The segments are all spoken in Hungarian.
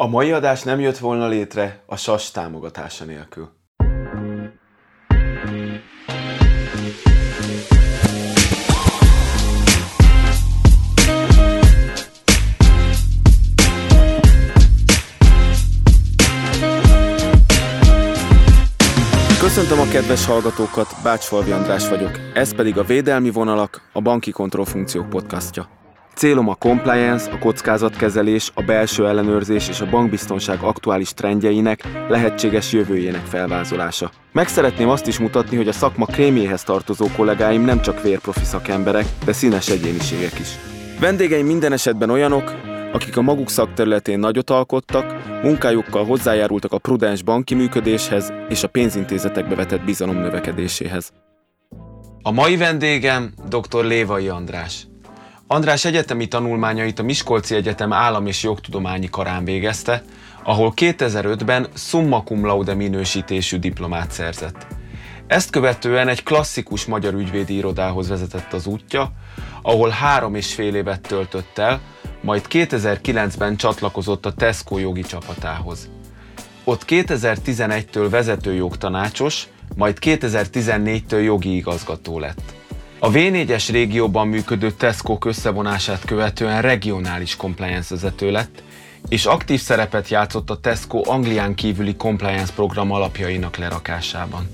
A mai adás nem jött volna létre a SAS támogatása nélkül. Köszöntöm a kedves hallgatókat, Bácsfalvi András vagyok, ez pedig a Védelmi Vonalak, a Banki Kontrollfunkciók podcastja. Célom a compliance, a kockázatkezelés, a belső ellenőrzés és a bankbiztonság aktuális trendjeinek, lehetséges jövőjének felvázolása. Meg szeretném azt is mutatni, hogy a szakma krémjéhez tartozó kollégáim nem csak vérprofi szakemberek, de színes egyéniségek is. Vendégeim minden esetben olyanok, akik a maguk szakterületén nagyot alkottak, munkájukkal hozzájárultak a prudens banki működéshez és a pénzintézetekbe vetett bizalom növekedéséhez. A mai vendégem dr. Lévai András. András egyetemi tanulmányait a Miskolci Egyetem állam és jogtudományi karán végezte, ahol 2005-ben summa cum laude minősítésű diplomát szerzett. Ezt követően egy klasszikus magyar ügyvédi irodához vezetett az útja, ahol három és fél évet töltött el, majd 2009-ben csatlakozott a Tesco jogi csapatához. Ott 2011-től vezető jogtanácsos, majd 2014-től jogi igazgató lett. A V4-es régióban működő Tesco összevonását követően regionális compliance vezető lett, és aktív szerepet játszott a Tesco Anglián kívüli compliance program alapjainak lerakásában.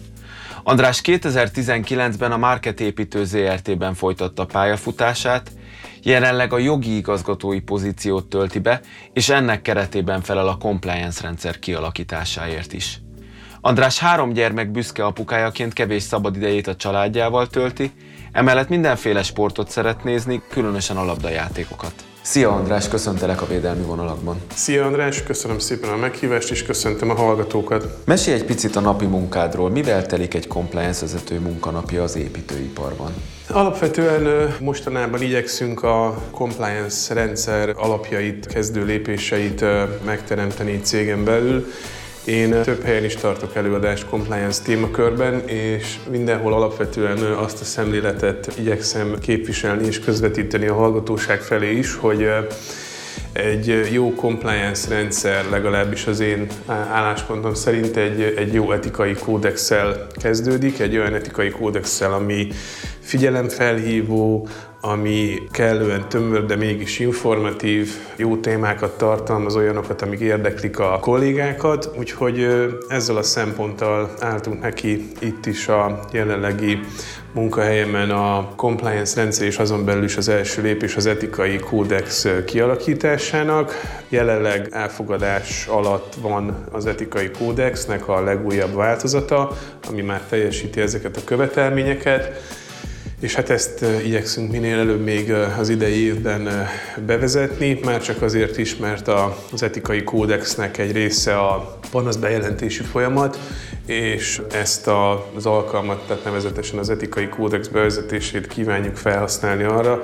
András 2019-ben a Market Építő ZRT-ben folytatta pályafutását, jelenleg a jogi igazgatói pozíciót tölti be, és ennek keretében felel a compliance rendszer kialakításáért is. András három gyermek büszke apukájaként kevés szabadidejét a családjával tölti, emellett mindenféle sportot szeret nézni, különösen a labdajátékokat. Szia András, köszöntelek a Védelmi Vonalakban. Szia András, köszönöm szépen a meghívást, és köszöntöm a hallgatókat. Mesélj egy picit a napi munkádról. Mivel telik egy compliance vezető munkanapja az építőiparban? Alapvetően mostanában igyekszünk a compliance rendszer alapjait, kezdő lépéseit megteremteni cégen belül. Én több helyen is tartok előadást compliance témakörben, és mindenhol alapvetően azt a szemléletet igyekszem képviselni és közvetíteni a hallgatóság felé is, hogy egy jó compliance rendszer, legalábbis az én álláspontom szerint egy, egy jó etikai kódexsel kezdődik, egy olyan etikai kódexsel, ami figyelemfelhívó, ami kellően tömör, de mégis informatív, jó témákat tartalmaz, olyanokat, amik érdeklik a kollégákat, úgyhogy ezzel a szemponttal álltunk neki itt is a jelenlegi munkahelyemen a compliance rendszer és azon belül is az első lépés az etikai kódex kialakításának. Jelenleg elfogadás alatt van az etikai kódexnek a legújabb változata, ami már teljesíti ezeket a követelményeket és hát ezt igyekszünk minél előbb még az idei évben bevezetni, már csak azért is, mert az etikai kódexnek egy része a panaszbejelentési folyamat, és ezt az alkalmat, tehát nevezetesen az etikai kódex bevezetését kívánjuk felhasználni arra,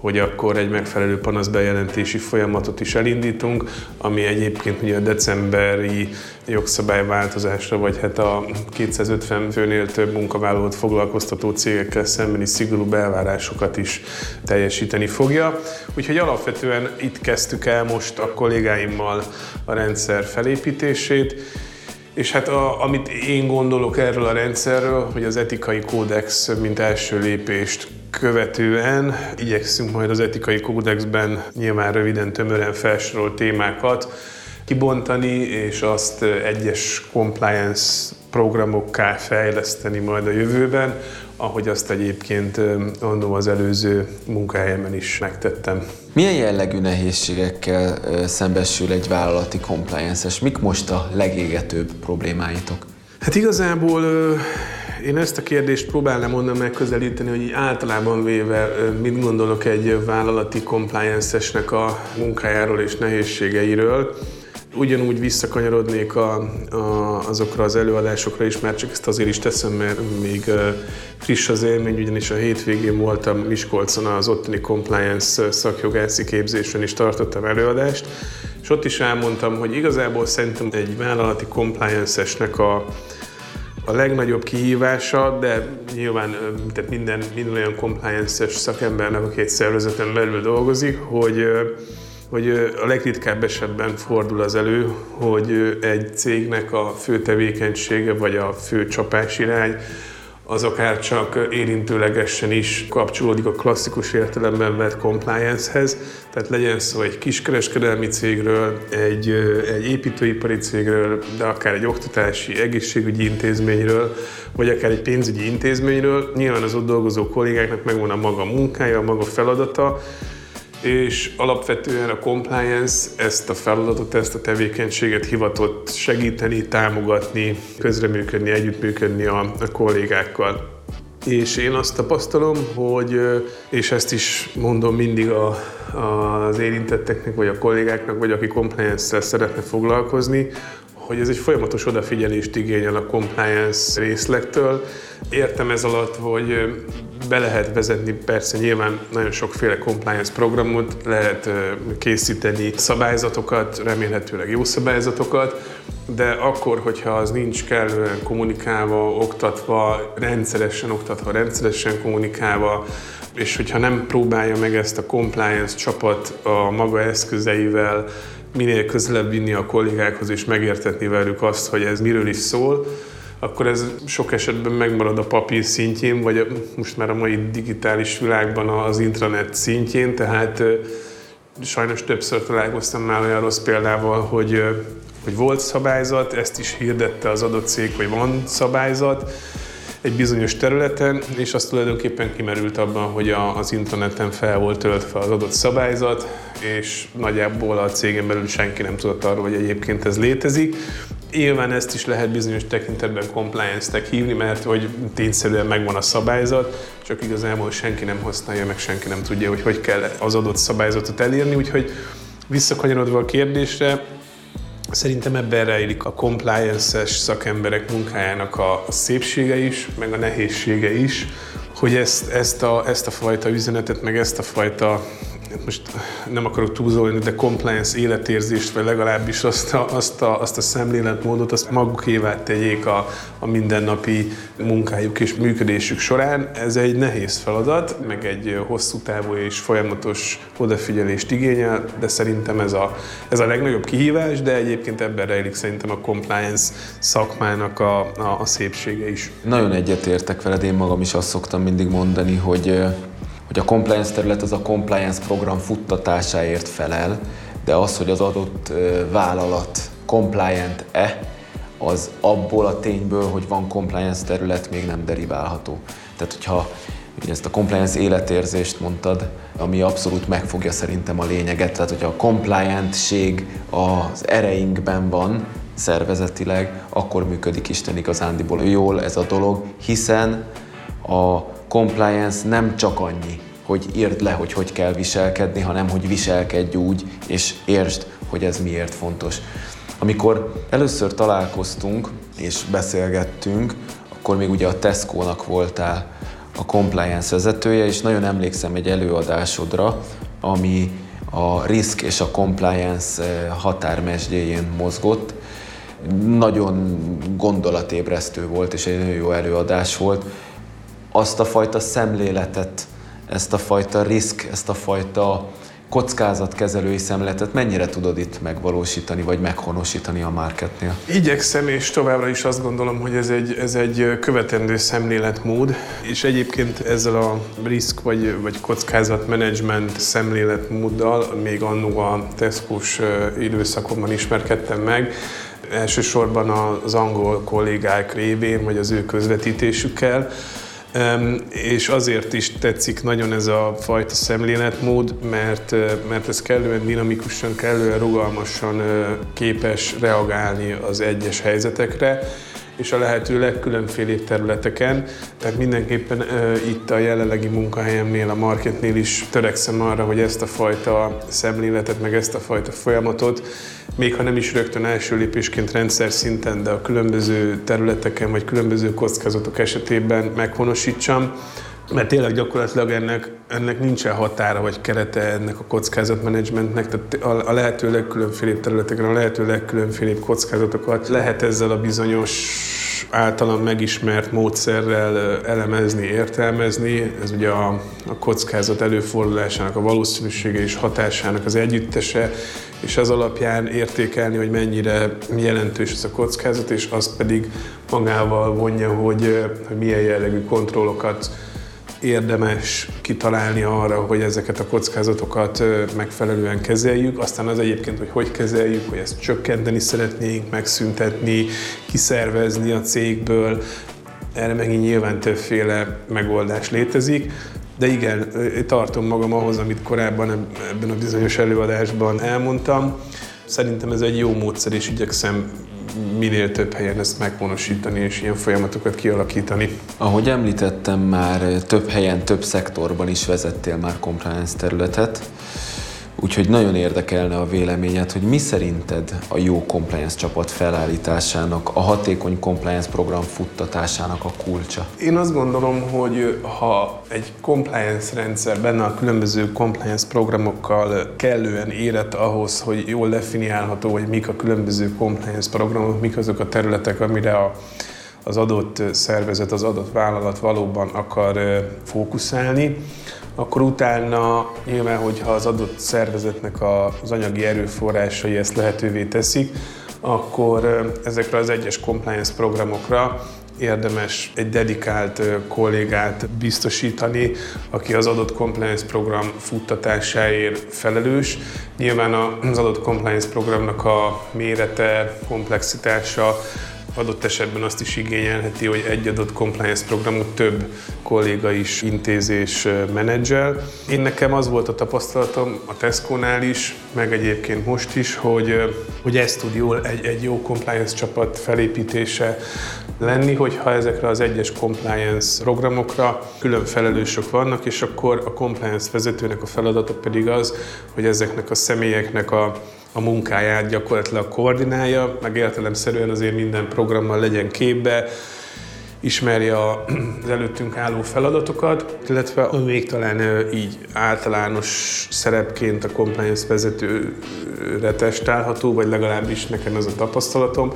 hogy akkor egy megfelelő panaszbejelentési folyamatot is elindítunk, ami egyébként ugye a decemberi jogszabályváltozásra, vagy hát a 250 főnél több munkavállalót foglalkoztató cégekkel szembeni szigorú belvárásokat is teljesíteni fogja. Úgyhogy alapvetően itt kezdtük el most a kollégáimmal a rendszer felépítését, és hát a, amit én gondolok erről a rendszerről, hogy az etikai kódex, mint első lépést követően igyekszünk majd az etikai kódexben nyilván röviden, tömören felsorolt témákat kibontani, és azt egyes compliance programokká fejleszteni majd a jövőben, ahogy azt egyébként annó az előző munkahelyemen is megtettem. Milyen jellegű nehézségekkel szembesül egy vállalati compliance-es? Mik most a legégetőbb problémáitok? Hát igazából én ezt a kérdést próbálnám onnan megközelíteni, hogy általában véve mit gondolok egy vállalati compliance-esnek a munkájáról és nehézségeiről. Ugyanúgy visszakanyarodnék a, a, azokra az előadásokra is, mert csak ezt azért is teszem, mert még friss az élmény, ugyanis a hétvégén voltam Miskolcon az ottani compliance szakjogászi képzésen is tartottam előadást, és ott is elmondtam, hogy igazából szerintem egy vállalati compliance-esnek a, a legnagyobb kihívása, de nyilván tehát minden, minden olyan compliance-es szakembernek, aki egy szervezeten belül dolgozik, hogy hogy a legritkább esetben fordul az elő, hogy egy cégnek a fő tevékenysége vagy a fő csapásirány az akár csak érintőlegesen is kapcsolódik a klasszikus értelemben vett compliance-hez. Tehát legyen szó egy kiskereskedelmi cégről, egy, egy építőipari cégről, de akár egy oktatási, egészségügyi intézményről, vagy akár egy pénzügyi intézményről. Nyilván az ott dolgozó kollégáknak megvan a maga munkája, a maga feladata, és alapvetően a compliance ezt a feladatot, ezt a tevékenységet hivatott segíteni, támogatni, közreműködni, együttműködni a, a kollégákkal. És én azt tapasztalom, hogy, és ezt is mondom mindig a, az érintetteknek, vagy a kollégáknak, vagy aki compliance-szel szeretne foglalkozni, hogy ez egy folyamatos odafigyelést igényel a compliance részlektől. Értem ez alatt, hogy be lehet vezetni persze nyilván nagyon sokféle compliance programot, lehet készíteni szabályzatokat, remélhetőleg jó szabályzatokat, de akkor, hogyha az nincs kellően kommunikálva, oktatva, rendszeresen oktatva, rendszeresen kommunikálva, és hogyha nem próbálja meg ezt a compliance csapat a maga eszközeivel minél közelebb vinni a kollégákhoz és megértetni velük azt, hogy ez miről is szól, akkor ez sok esetben megmarad a papír szintjén, vagy most már a mai digitális világban az intranet szintjén, tehát sajnos többször találkoztam már olyan rossz példával, hogy, hogy volt szabályzat, ezt is hirdette az adott cég, hogy van szabályzat, egy bizonyos területen, és az tulajdonképpen kimerült abban, hogy a, az interneten fel volt töltve az adott szabályzat, és nagyjából a cégen belül senki nem tudott arról, hogy egyébként ez létezik. Nyilván ezt is lehet bizonyos tekintetben compliance-nek hívni, mert hogy tényszerűen megvan a szabályzat, csak igazából senki nem használja, meg senki nem tudja, hogy hogy kell az adott szabályzatot elérni, úgyhogy visszakanyarodva a kérdésre, Szerintem ebben rejlik a compliance-es szakemberek munkájának a, szépsége is, meg a nehézsége is, hogy ezt, ezt, a, ezt a fajta üzenetet, meg ezt a fajta most nem akarok túlzolni, de compliance életérzést, vagy legalábbis azt a, azt a, azt a szemléletmódot, azt magukévá tegyék a, a mindennapi munkájuk és működésük során. Ez egy nehéz feladat, meg egy hosszú távú és folyamatos odafigyelést igényel, de szerintem ez a, ez a legnagyobb kihívás, de egyébként ebben rejlik szerintem a compliance szakmának a, a, a szépsége is. Nagyon egyetértek veled, én magam is azt szoktam mindig mondani, hogy hogy a compliance terület az a compliance program futtatásáért felel, de az, hogy az adott vállalat compliant-e, az abból a tényből, hogy van compliance terület, még nem deriválható. Tehát, hogyha ugye ezt a compliance életérzést mondtad, ami abszolút megfogja szerintem a lényeget, tehát hogyha a compliantség az ereinkben van, szervezetileg, akkor működik Isten igazándiból jól ez a dolog, hiszen a compliance nem csak annyi, hogy írd le, hogy hogy kell viselkedni, hanem hogy viselkedj úgy, és értsd, hogy ez miért fontos. Amikor először találkoztunk és beszélgettünk, akkor még ugye a Tesco-nak voltál a compliance vezetője, és nagyon emlékszem egy előadásodra, ami a risk és a compliance eh, határmesdjéjén mozgott. Nagyon gondolatébresztő volt, és egy nagyon jó előadás volt. Azt a fajta szemléletet ezt a fajta risk, ezt a fajta kockázatkezelői szemléletet mennyire tudod itt megvalósítani, vagy meghonosítani a marketnél? Igyekszem, és továbbra is azt gondolom, hogy ez egy, ez egy követendő szemléletmód, és egyébként ezzel a risk vagy, vagy kockázatmenedzsment szemléletmóddal még annó a tesco időszakomban ismerkedtem meg, elsősorban az angol kollégák révén, vagy az ő közvetítésükkel, és azért is tetszik nagyon ez a fajta szemléletmód, mert, mert ez kellően dinamikusan, kellően rugalmasan képes reagálni az egyes helyzetekre, és a lehető legkülönfélébb területeken. Tehát mindenképpen uh, itt a jelenlegi munkahelyemnél, a marketnél is törekszem arra, hogy ezt a fajta szemléletet, meg ezt a fajta folyamatot, még ha nem is rögtön első lépésként rendszer szinten, de a különböző területeken vagy különböző kockázatok esetében meghonosítsam, mert tényleg gyakorlatilag ennek, ennek nincsen határa vagy kerete ennek a kockázatmenedzsmentnek, tehát a, a lehető legkülönfélébb területeken, a lehető legkülönfélébb kockázatokat lehet ezzel a bizonyos általam megismert módszerrel elemezni, értelmezni. Ez ugye a, a kockázat előfordulásának, a valószínűsége és hatásának az együttese, és az alapján értékelni, hogy mennyire jelentős ez a kockázat, és az pedig magával vonja, hogy, hogy milyen jellegű kontrollokat érdemes kitalálni arra, hogy ezeket a kockázatokat megfelelően kezeljük. Aztán az egyébként, hogy hogy kezeljük, hogy ezt csökkenteni szeretnénk, megszüntetni, kiszervezni a cégből. Erre megint nyilván többféle megoldás létezik. De igen, tartom magam ahhoz, amit korábban ebben a bizonyos előadásban elmondtam. Szerintem ez egy jó módszer, és igyekszem minél több helyen ezt meghonosítani és ilyen folyamatokat kialakítani. Ahogy említettem már, több helyen, több szektorban is vezettél már compliance területet. Úgyhogy nagyon érdekelne a véleményed, hogy mi szerinted a jó compliance csapat felállításának, a hatékony compliance program futtatásának a kulcsa? Én azt gondolom, hogy ha egy compliance rendszer benne a különböző compliance programokkal kellően érett ahhoz, hogy jól definiálható, hogy mik a különböző compliance programok, mik azok a területek, amire a az adott szervezet, az adott vállalat valóban akar fókuszálni, akkor utána nyilván, hogyha az adott szervezetnek az anyagi erőforrásai ezt lehetővé teszik, akkor ezekre az egyes compliance programokra érdemes egy dedikált kollégát biztosítani, aki az adott compliance program futtatásáért felelős. Nyilván az adott compliance programnak a mérete, komplexitása adott esetben azt is igényelheti, hogy egy adott compliance programot több kolléga is intézés menedzsel. Én nekem az volt a tapasztalatom a Tesco-nál is, meg egyébként most is, hogy, hogy ez tud jól egy, egy jó compliance csapat felépítése lenni, hogyha ezekre az egyes compliance programokra külön felelősök vannak, és akkor a compliance vezetőnek a feladata pedig az, hogy ezeknek a személyeknek a a munkáját gyakorlatilag koordinálja, meg értelemszerűen azért minden programmal legyen képbe, ismerje az előttünk álló feladatokat, illetve még talán így általános szerepként a compliance vezetőre testálható, vagy legalábbis nekem ez a tapasztalatom,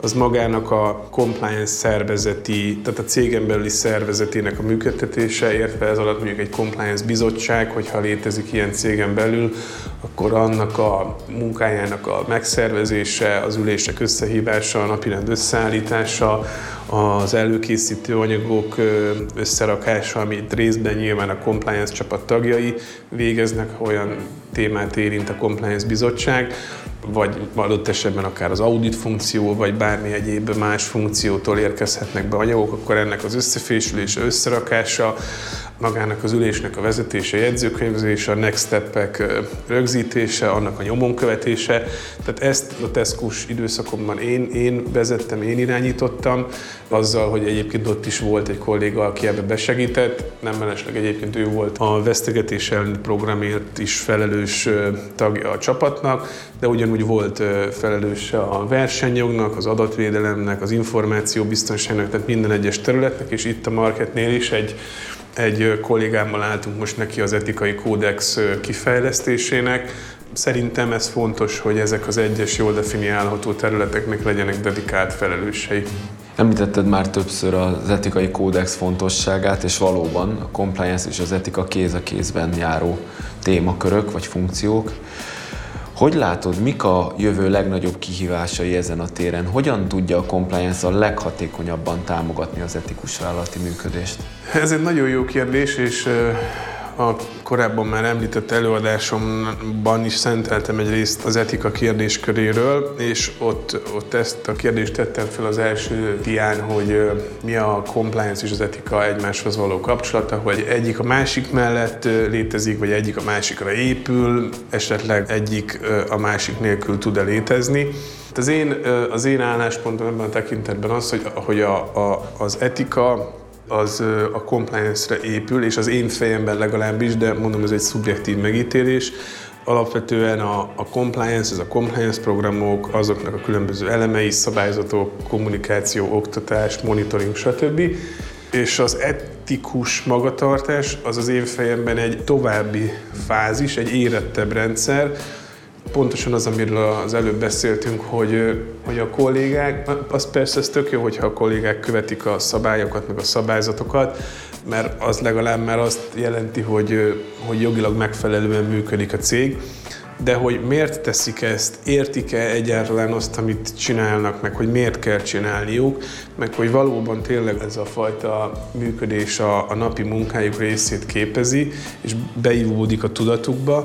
az magának a compliance szervezeti, tehát a cégen belüli szervezetének a működtetése, értve ez alatt mondjuk egy compliance bizottság, hogyha létezik ilyen cégen belül, akkor annak a munkájának a megszervezése, az ülések összehívása, a napirend összeállítása, az előkészítő anyagok összerakása, amit részben nyilván a compliance csapat tagjai végeznek, olyan témát érint a compliance bizottság, vagy adott esetben akár az audit funkció, vagy bármi egyéb más funkciótól érkezhetnek be anyagok, akkor ennek az összefésülése, összerakása, magának az ülésnek a vezetése, jegyzőkönyvezése, a next step rögzítése, annak a nyomon követése. Tehát ezt a teszkus időszakomban én, én vezettem, én irányítottam, azzal, hogy egyébként ott is volt egy kolléga, aki ebbe besegített, nem mellesleg egyébként ő volt a vesztegetés elleni programért is felelős tagja a csapatnak, de ugyanúgy volt felelőse a versenyjognak, az adatvédelemnek, az információbiztonságnak, tehát minden egyes területnek, és itt a marketnél is egy egy kollégámmal álltunk most neki az etikai kódex kifejlesztésének. Szerintem ez fontos, hogy ezek az egyes jól definiálható területeknek legyenek dedikált felelősei. Említetted már többször az etikai kódex fontosságát, és valóban a compliance és az etika kéz a kézben járó témakörök vagy funkciók. Hogy látod, mik a jövő legnagyobb kihívásai ezen a téren? Hogyan tudja a compliance a leghatékonyabban támogatni az etikus vállalati működést? Ez egy nagyon jó kérdés, és a korábban már említett előadásomban is szenteltem egy részt az etika kérdésköréről, és ott, ott ezt a kérdést tettem fel az első dián, hogy mi a compliance és az etika egymáshoz való kapcsolata, hogy egyik a másik mellett létezik, vagy egyik a másikra épül, esetleg egyik a másik nélkül tud-e létezni. Az én, az én álláspontom ebben a tekintetben az, hogy, hogy a, a, az etika az a compliance-re épül, és az én fejemben legalábbis, de mondom, ez egy szubjektív megítélés, alapvetően a, a compliance, ez a compliance programok, azoknak a különböző elemei, szabályzatok, kommunikáció, oktatás, monitoring, stb. És az etikus magatartás az az én fejemben egy további fázis, egy érettebb rendszer, pontosan az, amiről az előbb beszéltünk, hogy, hogy a kollégák, az persze ez tök jó, hogyha a kollégák követik a szabályokat, meg a szabályzatokat, mert az legalább már azt jelenti, hogy, hogy jogilag megfelelően működik a cég, de hogy miért teszik ezt, értik-e egyáltalán azt, amit csinálnak, meg hogy miért kell csinálniuk, meg hogy valóban tényleg ez a fajta működés a, a napi munkájuk részét képezi, és beivódik a tudatukba.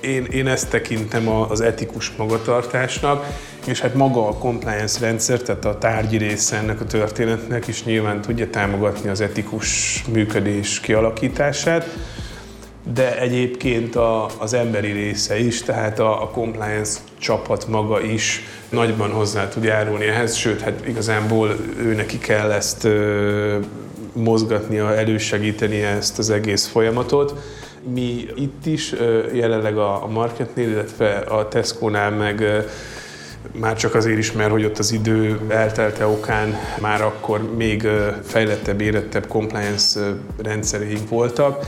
Én, én ezt tekintem az etikus magatartásnak, és hát maga a compliance rendszer, tehát a tárgyi része ennek a történetnek is nyilván tudja támogatni az etikus működés kialakítását de egyébként a, az emberi része is, tehát a, a compliance csapat maga is nagyban hozzá tud járulni ehhez, sőt, hát igazából ő neki kell ezt ö, mozgatnia, elősegíteni ezt az egész folyamatot. Mi itt is, jelenleg a, marketnél, illetve a Tesco-nál meg már csak azért is, mert hogy ott az idő eltelte okán már akkor még fejlettebb, érettebb compliance rendszereink voltak.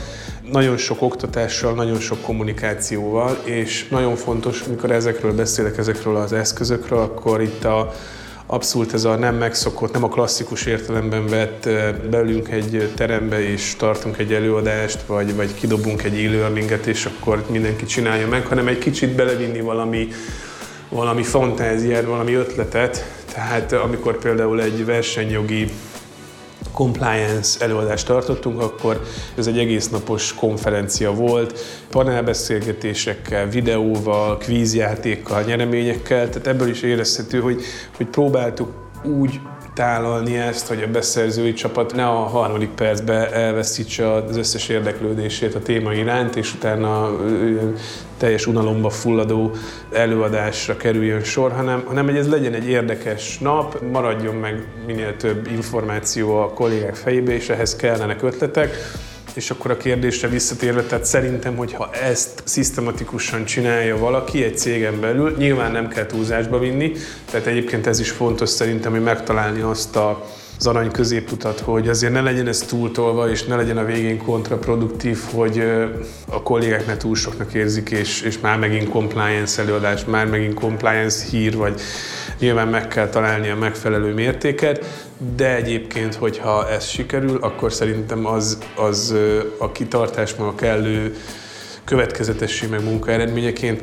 Nagyon sok oktatással, nagyon sok kommunikációval, és nagyon fontos, amikor ezekről beszélek, ezekről az eszközökről, akkor itt a, abszolút ez a nem megszokott, nem a klasszikus értelemben vett belünk egy terembe és tartunk egy előadást, vagy, vagy kidobunk egy e-learninget, és akkor mindenki csinálja meg, hanem egy kicsit belevinni valami, valami fantáziát, valami ötletet. Tehát amikor például egy versenyjogi compliance előadást tartottunk, akkor ez egy egész napos konferencia volt, panelbeszélgetésekkel, videóval, kvízjátékkal, nyereményekkel, tehát ebből is érezhető, hogy, hogy próbáltuk úgy tálalni ezt, hogy a beszerzői csapat ne a harmadik percben elveszítse az összes érdeklődését a téma iránt, és utána teljes unalomba fulladó előadásra kerüljön sor, hanem, hanem hogy ez legyen egy érdekes nap, maradjon meg minél több információ a kollégák fejébe, és ehhez kellenek ötletek. És akkor a kérdésre visszatérve, tehát szerintem, hogy ha ezt szisztematikusan csinálja valaki egy cégen belül, nyilván nem kell túlzásba vinni, tehát egyébként ez is fontos szerintem, hogy megtalálni azt a az arany középutat, hogy azért ne legyen ez túltolva, és ne legyen a végén kontraproduktív, hogy a kollégák ne túl soknak érzik, és, és már megint compliance előadás, már megint compliance hír, vagy nyilván meg kell találni a megfelelő mértéket, de egyébként, hogyha ez sikerül, akkor szerintem az, az a kitartás, a kellő következetesség meg munka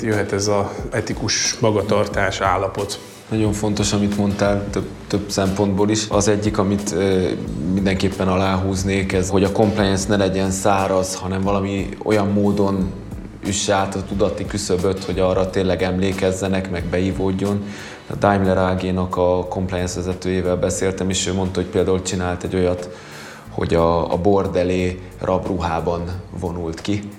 jöhet ez az etikus magatartás állapot. Nagyon fontos, amit mondtál több, több szempontból is. Az egyik, amit mindenképpen aláhúznék, ez, hogy a compliance ne legyen száraz, hanem valami olyan módon üsse át a tudati küszöböt, hogy arra tényleg emlékezzenek, meg beívódjon. A Daimler AG-nak a compliance vezetőjével beszéltem, és ő mondta, hogy például csinált egy olyat, hogy a, a bordelé rabruhában vonult ki,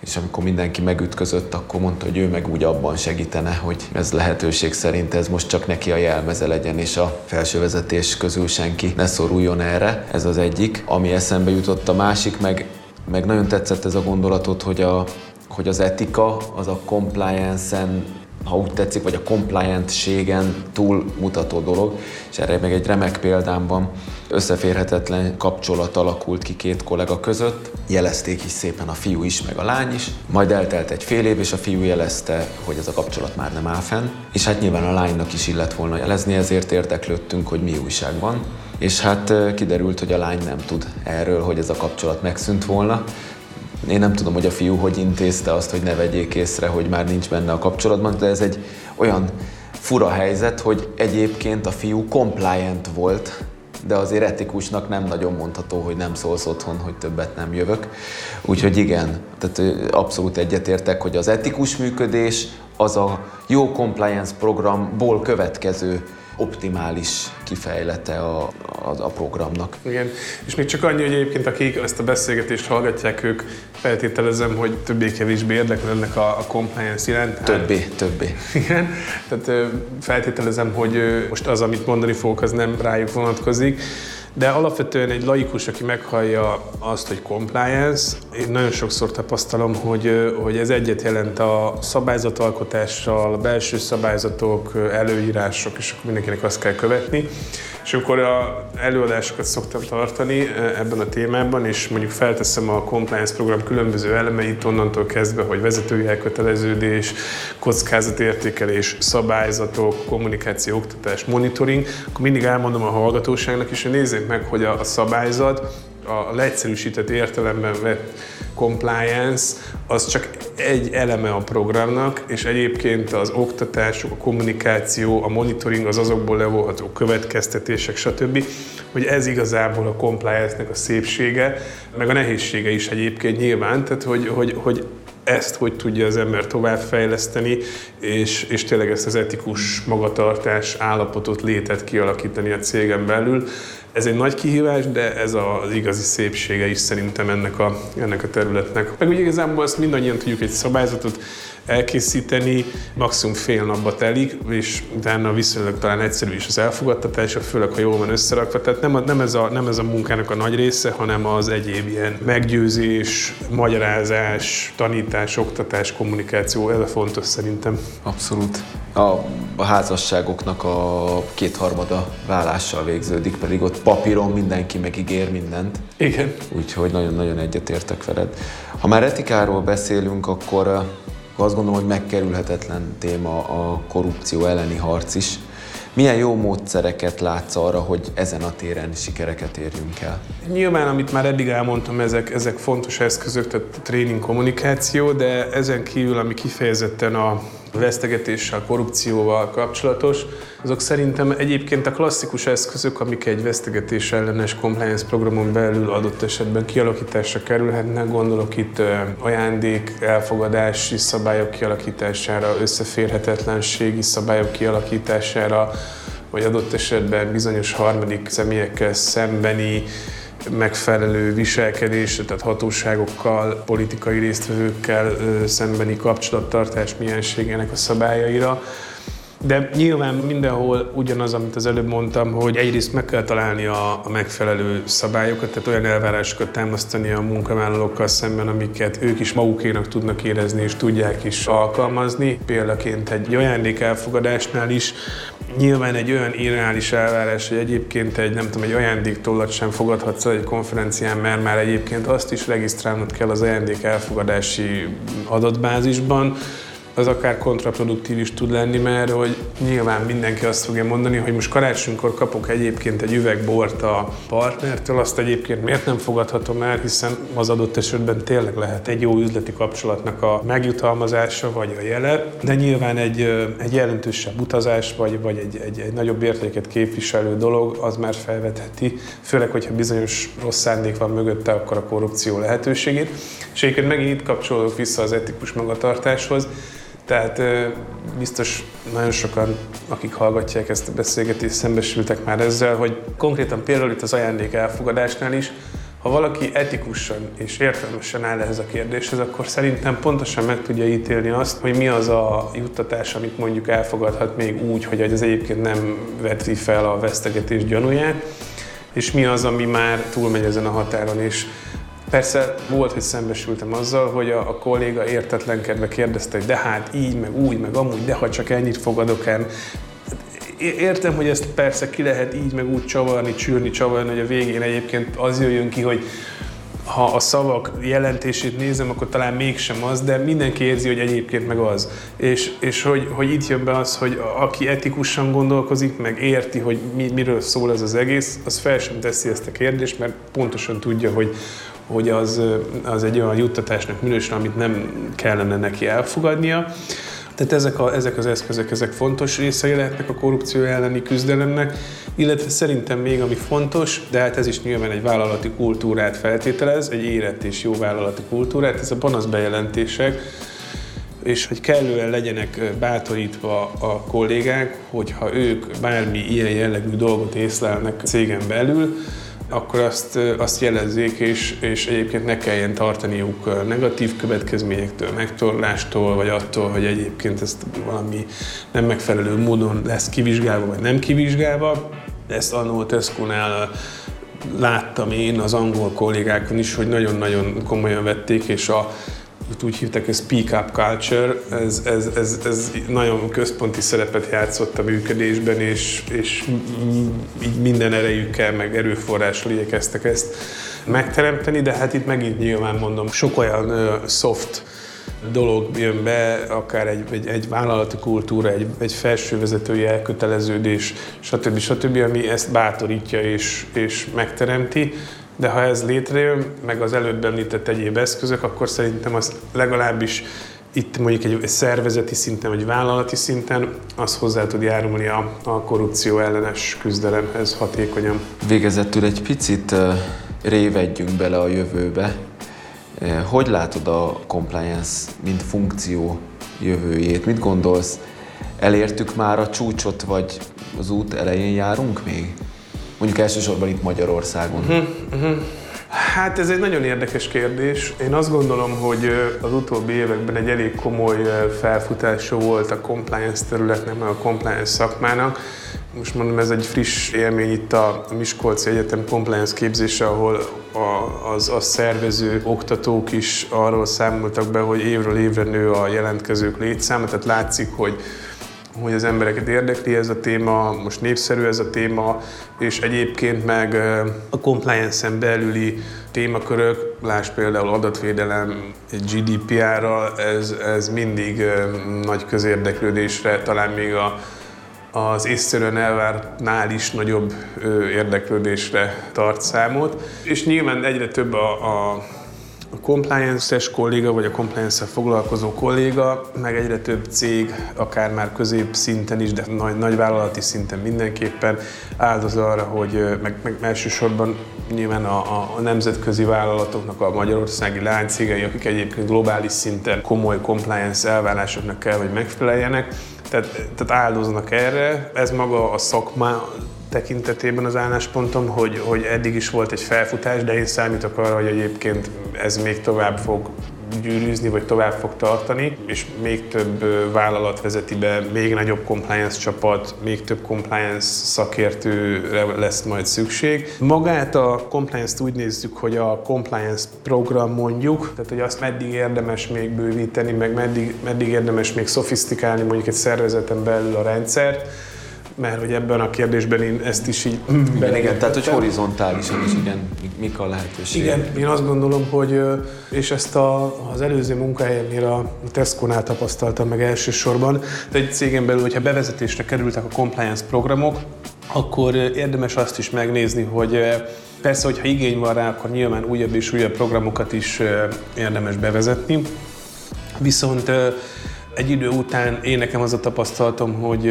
és amikor mindenki megütközött, akkor mondta, hogy ő meg úgy abban segítene, hogy ez lehetőség szerint ez most csak neki a jelmeze legyen, és a felsővezetés közül senki ne szoruljon erre. Ez az egyik. Ami eszembe jutott, a másik, meg, meg nagyon tetszett ez a gondolatot, hogy, a, hogy az etika, az a compliance-en ha úgy tetszik, vagy a compliant-ségen túlmutató dolog, és erre meg egy remek példámban összeférhetetlen kapcsolat alakult ki két kollega között, jelezték is szépen a fiú is, meg a lány is, majd eltelt egy fél év, és a fiú jelezte, hogy ez a kapcsolat már nem áll fenn, és hát nyilván a lánynak is illet volna jelezni, ezért érdeklődtünk, hogy mi újság van, és hát kiderült, hogy a lány nem tud erről, hogy ez a kapcsolat megszűnt volna, én nem tudom, hogy a fiú hogy intézte azt, hogy ne vegyék észre, hogy már nincs benne a kapcsolatban, de ez egy olyan fura helyzet, hogy egyébként a fiú compliant volt, de azért etikusnak nem nagyon mondható, hogy nem szólsz otthon, hogy többet nem jövök. Úgyhogy igen, tehát abszolút egyetértek, hogy az etikus működés az a jó compliance programból következő optimális kifejlete a, a, a programnak. Igen, és még csak annyi, hogy egyébként akik ezt a beszélgetést hallgatják, ők feltételezem, hogy többé-kevésbé érdeklődnek a, a compliance iránt. Többé, többé. Igen, tehát feltételezem, hogy most az, amit mondani fogok, az nem rájuk vonatkozik, De alapvetően egy laikus, aki meghallja azt, hogy compliance, én nagyon sokszor tapasztalom, hogy, hogy ez egyet jelent a szabályzatalkotással, a belső szabályzatok, előírások, és akkor mindenkinek azt kell követni. És akkor a előadásokat szoktam tartani ebben a témában, és mondjuk felteszem a compliance program különböző elemeit, onnantól kezdve, hogy vezetői elköteleződés, kockázatértékelés, szabályzatok, kommunikáció, oktatás, monitoring, akkor mindig elmondom a hallgatóságnak is, hogy nézzék meg, hogy a, a szabályzat a leegyszerűsített értelemben vett compliance az csak egy eleme a programnak, és egyébként az oktatás, a kommunikáció, a monitoring, az azokból levonható következtetések, stb., hogy ez igazából a compliance-nek a szépsége, meg a nehézsége is egyébként nyilván, tehát hogy, hogy, hogy ezt hogy tudja az ember továbbfejleszteni, és, és tényleg ezt az etikus magatartás állapotot, létet kialakítani a cégen belül. Ez egy nagy kihívás, de ez az igazi szépsége is szerintem ennek a, ennek a területnek. Meg ugye igazából azt mindannyian tudjuk egy szabályzatot elkészíteni, maximum fél napba telik, és utána viszonylag talán egyszerű is az elfogadtatása, főleg ha jól van összerakva. Tehát nem, a, nem, ez a, nem ez a munkának a nagy része, hanem az egyéb ilyen meggyőzés, magyarázás, tanítás, oktatás, kommunikáció, ez a fontos szerintem. Abszolút. A, a házasságoknak a kétharmada vállással végződik, pedig ott papíron mindenki megígér mindent. Igen. Úgyhogy nagyon-nagyon egyetértek veled. Ha már etikáról beszélünk, akkor azt gondolom, hogy megkerülhetetlen téma a korrupció elleni harc is. Milyen jó módszereket látsz arra, hogy ezen a téren sikereket érjünk el? Nyilván, amit már eddig elmondtam, ezek, ezek fontos eszközök, tehát tréning, kommunikáció, de ezen kívül, ami kifejezetten a vesztegetéssel, korrupcióval kapcsolatos, azok szerintem egyébként a klasszikus eszközök, amik egy vesztegetés ellenes compliance programon belül adott esetben kialakításra kerülhetnek, gondolok itt ajándék, elfogadási szabályok kialakítására, összeférhetetlenségi szabályok kialakítására, vagy adott esetben bizonyos harmadik személyekkel szembeni megfelelő viselkedés, tehát hatóságokkal, politikai résztvevőkkel szembeni kapcsolattartás mienségének a szabályaira. De nyilván mindenhol ugyanaz, amit az előbb mondtam, hogy egyrészt meg kell találni a, a megfelelő szabályokat, tehát olyan elvárásokat támasztani a munkavállalókkal szemben, amiket ők is magukénak tudnak érezni és tudják is alkalmazni. Példaként egy ajándék elfogadásnál is Nyilván egy olyan irreális elvárás, hogy egyébként egy, nem tudom, egy ajándéktollat sem fogadhatsz el egy konferencián, mert már egyébként azt is regisztrálnod kell az ajándék elfogadási adatbázisban, az akár kontraproduktív is tud lenni, mert hogy nyilván mindenki azt fogja mondani, hogy most karácsonykor kapok egyébként egy üveg bort a partnertől, azt egyébként miért nem fogadhatom el, hiszen az adott esetben tényleg lehet egy jó üzleti kapcsolatnak a megjutalmazása vagy a jele, de nyilván egy, egy jelentősebb utazás vagy, vagy egy, egy, egy nagyobb értéket képviselő dolog az már felvetheti, főleg, hogyha bizonyos rossz szándék van mögötte, akkor a korrupció lehetőségét. És egyébként megint itt kapcsolódok vissza az etikus magatartáshoz, tehát biztos nagyon sokan, akik hallgatják ezt a beszélgetést, szembesültek már ezzel, hogy konkrétan például itt az ajándék elfogadásnál is, ha valaki etikusan és értelmesen áll ehhez a kérdéshez, akkor szerintem pontosan meg tudja ítélni azt, hogy mi az a juttatás, amit mondjuk elfogadhat még úgy, hogy az egyébként nem veti fel a vesztegetés gyanúját, és mi az, ami már túlmegy ezen a határon, és Persze volt, hogy szembesültem azzal, hogy a, a kolléga értetlenkedve kérdezte, hogy de hát így, meg úgy, meg amúgy, de ha csak ennyit fogadok el. Értem, hogy ezt persze ki lehet így, meg úgy csavarni, csűrni, csavarni, hogy a végén egyébként az jöjjön ki, hogy ha a szavak jelentését nézem, akkor talán mégsem az, de mindenki érzi, hogy egyébként meg az. És, és hogy, hogy itt jön be az, hogy aki etikusan gondolkozik, meg érti, hogy mi, miről szól ez az egész, az fel sem teszi ezt a kérdést, mert pontosan tudja, hogy, hogy az, az egy olyan juttatásnak minősül, amit nem kellene neki elfogadnia. Tehát ezek, a, ezek az eszközök, ezek fontos részei lehetnek a korrupció elleni küzdelemnek, illetve szerintem még ami fontos, de hát ez is nyilván egy vállalati kultúrát feltételez, egy érett és jó vállalati kultúrát, ez a panasz bejelentések, és hogy kellően legyenek bátorítva a kollégák, hogyha ők bármi ilyen jellegű dolgot észlelnek cégen belül, akkor azt, azt jelezzék, és, és egyébként ne kelljen tartaniuk negatív következményektől, megtorlástól, vagy attól, hogy egyébként ezt valami nem megfelelő módon lesz kivizsgálva, vagy nem kivizsgálva. Ezt annó Tesco-nál láttam én az angol kollégákon is, hogy nagyon-nagyon komolyan vették, és a, úgy hívták, hogy Speak Up Culture, ez, ez, ez, ez nagyon központi szerepet játszott a működésben, és, és minden erejükkel, meg erőforrással igyekeztek ezt megteremteni, de hát itt megint nyilván mondom, sok olyan uh, soft dolog jön be, akár egy, egy, egy vállalati kultúra, egy, egy felsővezetői elköteleződés, stb. stb., ami ezt bátorítja és, és megteremti. De ha ez létrejön, meg az előbb említett egyéb eszközök, akkor szerintem az legalábbis itt mondjuk egy, egy szervezeti szinten, vagy vállalati szinten, az hozzá tud járulni a, a korrupció ellenes küzdelemhez hatékonyan. Végezetül egy picit révedjünk bele a jövőbe. Hogy látod a compliance, mint funkció jövőjét? Mit gondolsz? Elértük már a csúcsot, vagy az út elején járunk még? Mondjuk elsősorban itt Magyarországon. Uh-huh. Hát ez egy nagyon érdekes kérdés. Én azt gondolom, hogy az utóbbi években egy elég komoly felfutása volt a compliance területnek, meg a compliance szakmának. Most mondom, ez egy friss élmény itt a Miskolci Egyetem compliance képzése, ahol a, az, a szervező oktatók is arról számoltak be, hogy évről évre nő a jelentkezők létszáma, tehát látszik, hogy hogy az embereket érdekli ez a téma, most népszerű ez a téma, és egyébként meg a compliance-en belüli témakörök, láss például adatvédelem, GDPR-ral, ez, ez mindig nagy közérdeklődésre, talán még a, az észszerűen elvártnál is nagyobb érdeklődésre tart számot. És nyilván egyre több a, a a compliance-es kolléga, vagy a compliance-szel foglalkozó kolléga, meg egyre több cég, akár már középszinten is, de nagy, nagy vállalati szinten mindenképpen áldoz arra, hogy meg, meg elsősorban nyilván a, a, a nemzetközi vállalatoknak a magyarországi láncégei, akik egyébként globális szinten komoly compliance elvárásoknak kell, hogy megfeleljenek, tehát, tehát áldoznak erre. Ez maga a szakma tekintetében az álláspontom, hogy, hogy eddig is volt egy felfutás, de én számítok arra, hogy egyébként ez még tovább fog gyűrűzni, vagy tovább fog tartani, és még több vállalat vezeti be, még nagyobb compliance csapat, még több compliance szakértőre lesz majd szükség. Magát a compliance-t úgy nézzük, hogy a compliance program mondjuk, tehát hogy azt meddig érdemes még bővíteni, meg meddig, meddig érdemes még szofisztikálni mondjuk egy szervezeten belül a rendszert, mert hogy ebben a kérdésben én ezt is így Igen, igen tehát hogy horizontálisan is igen, mik a lehetőségek. Igen, én azt gondolom, hogy, és ezt a, az előző munkahelyemnél a Tesco-nál tapasztaltam meg elsősorban, de egy cégen belül, hogyha bevezetésre kerültek a compliance programok, akkor érdemes azt is megnézni, hogy persze, hogyha igény van rá, akkor nyilván újabb és újabb programokat is érdemes bevezetni, viszont egy idő után én nekem az a tapasztalatom, hogy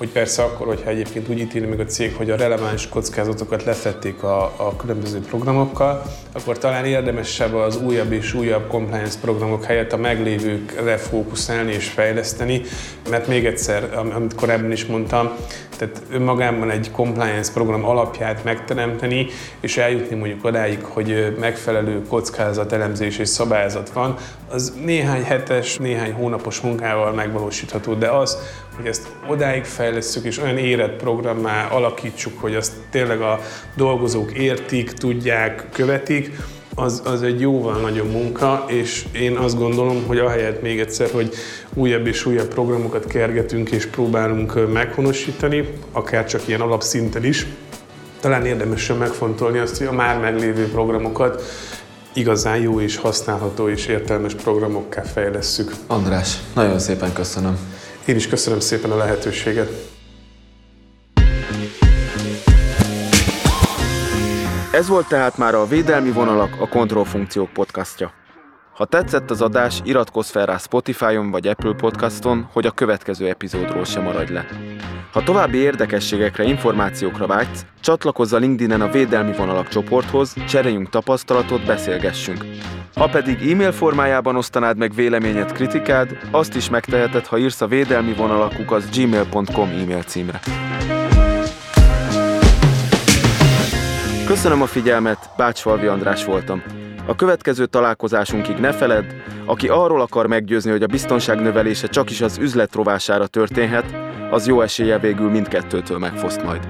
hogy persze akkor, hogyha egyébként úgy ítéli meg a cég, hogy a releváns kockázatokat lefették a, a különböző programokkal, akkor talán érdemesebb az újabb és újabb compliance programok helyett a meglévőkre fókuszálni és fejleszteni, mert még egyszer, amit korábban is mondtam, tehát önmagában egy compliance program alapját megteremteni, és eljutni mondjuk odáig, hogy megfelelő kockázat, elemzés és szabályzat van, az néhány hetes, néhány hónapos munkával megvalósítható, de az, hogy ezt odáig fejlesztjük, és olyan érett programmá alakítsuk, hogy azt tényleg a dolgozók értik, tudják, követik, az, az egy jóval nagyobb munka, és én azt gondolom, hogy ahelyett még egyszer, hogy újabb és újabb programokat kergetünk és próbálunk meghonosítani, akár csak ilyen alapszinten is, talán érdemes megfontolni azt, hogy a már meglévő programokat igazán jó és használható és értelmes programokká fejlesszük. András, nagyon szépen köszönöm. Én is köszönöm szépen a lehetőséget. Ez volt tehát már a Védelmi Vonalak, a Kontrollfunkciók podcastja. Ha tetszett az adás, iratkozz fel rá Spotify-on vagy Apple Podcaston, hogy a következő epizódról sem maradj le. Ha további érdekességekre, információkra vágysz, csatlakozz a LinkedIn-en a Védelmi Vonalak csoporthoz, cseréljünk tapasztalatot, beszélgessünk. Ha pedig e-mail formájában osztanád meg véleményed, kritikád, azt is megteheted, ha írsz a védelmi vonalakuk az gmail.com e-mail címre. Köszönöm a figyelmet, Bácsfalvi András voltam. A következő találkozásunkig ne feledd, aki arról akar meggyőzni, hogy a biztonság növelése csak is az üzlet rovására történhet, az jó esélye végül mindkettőtől megfoszt majd.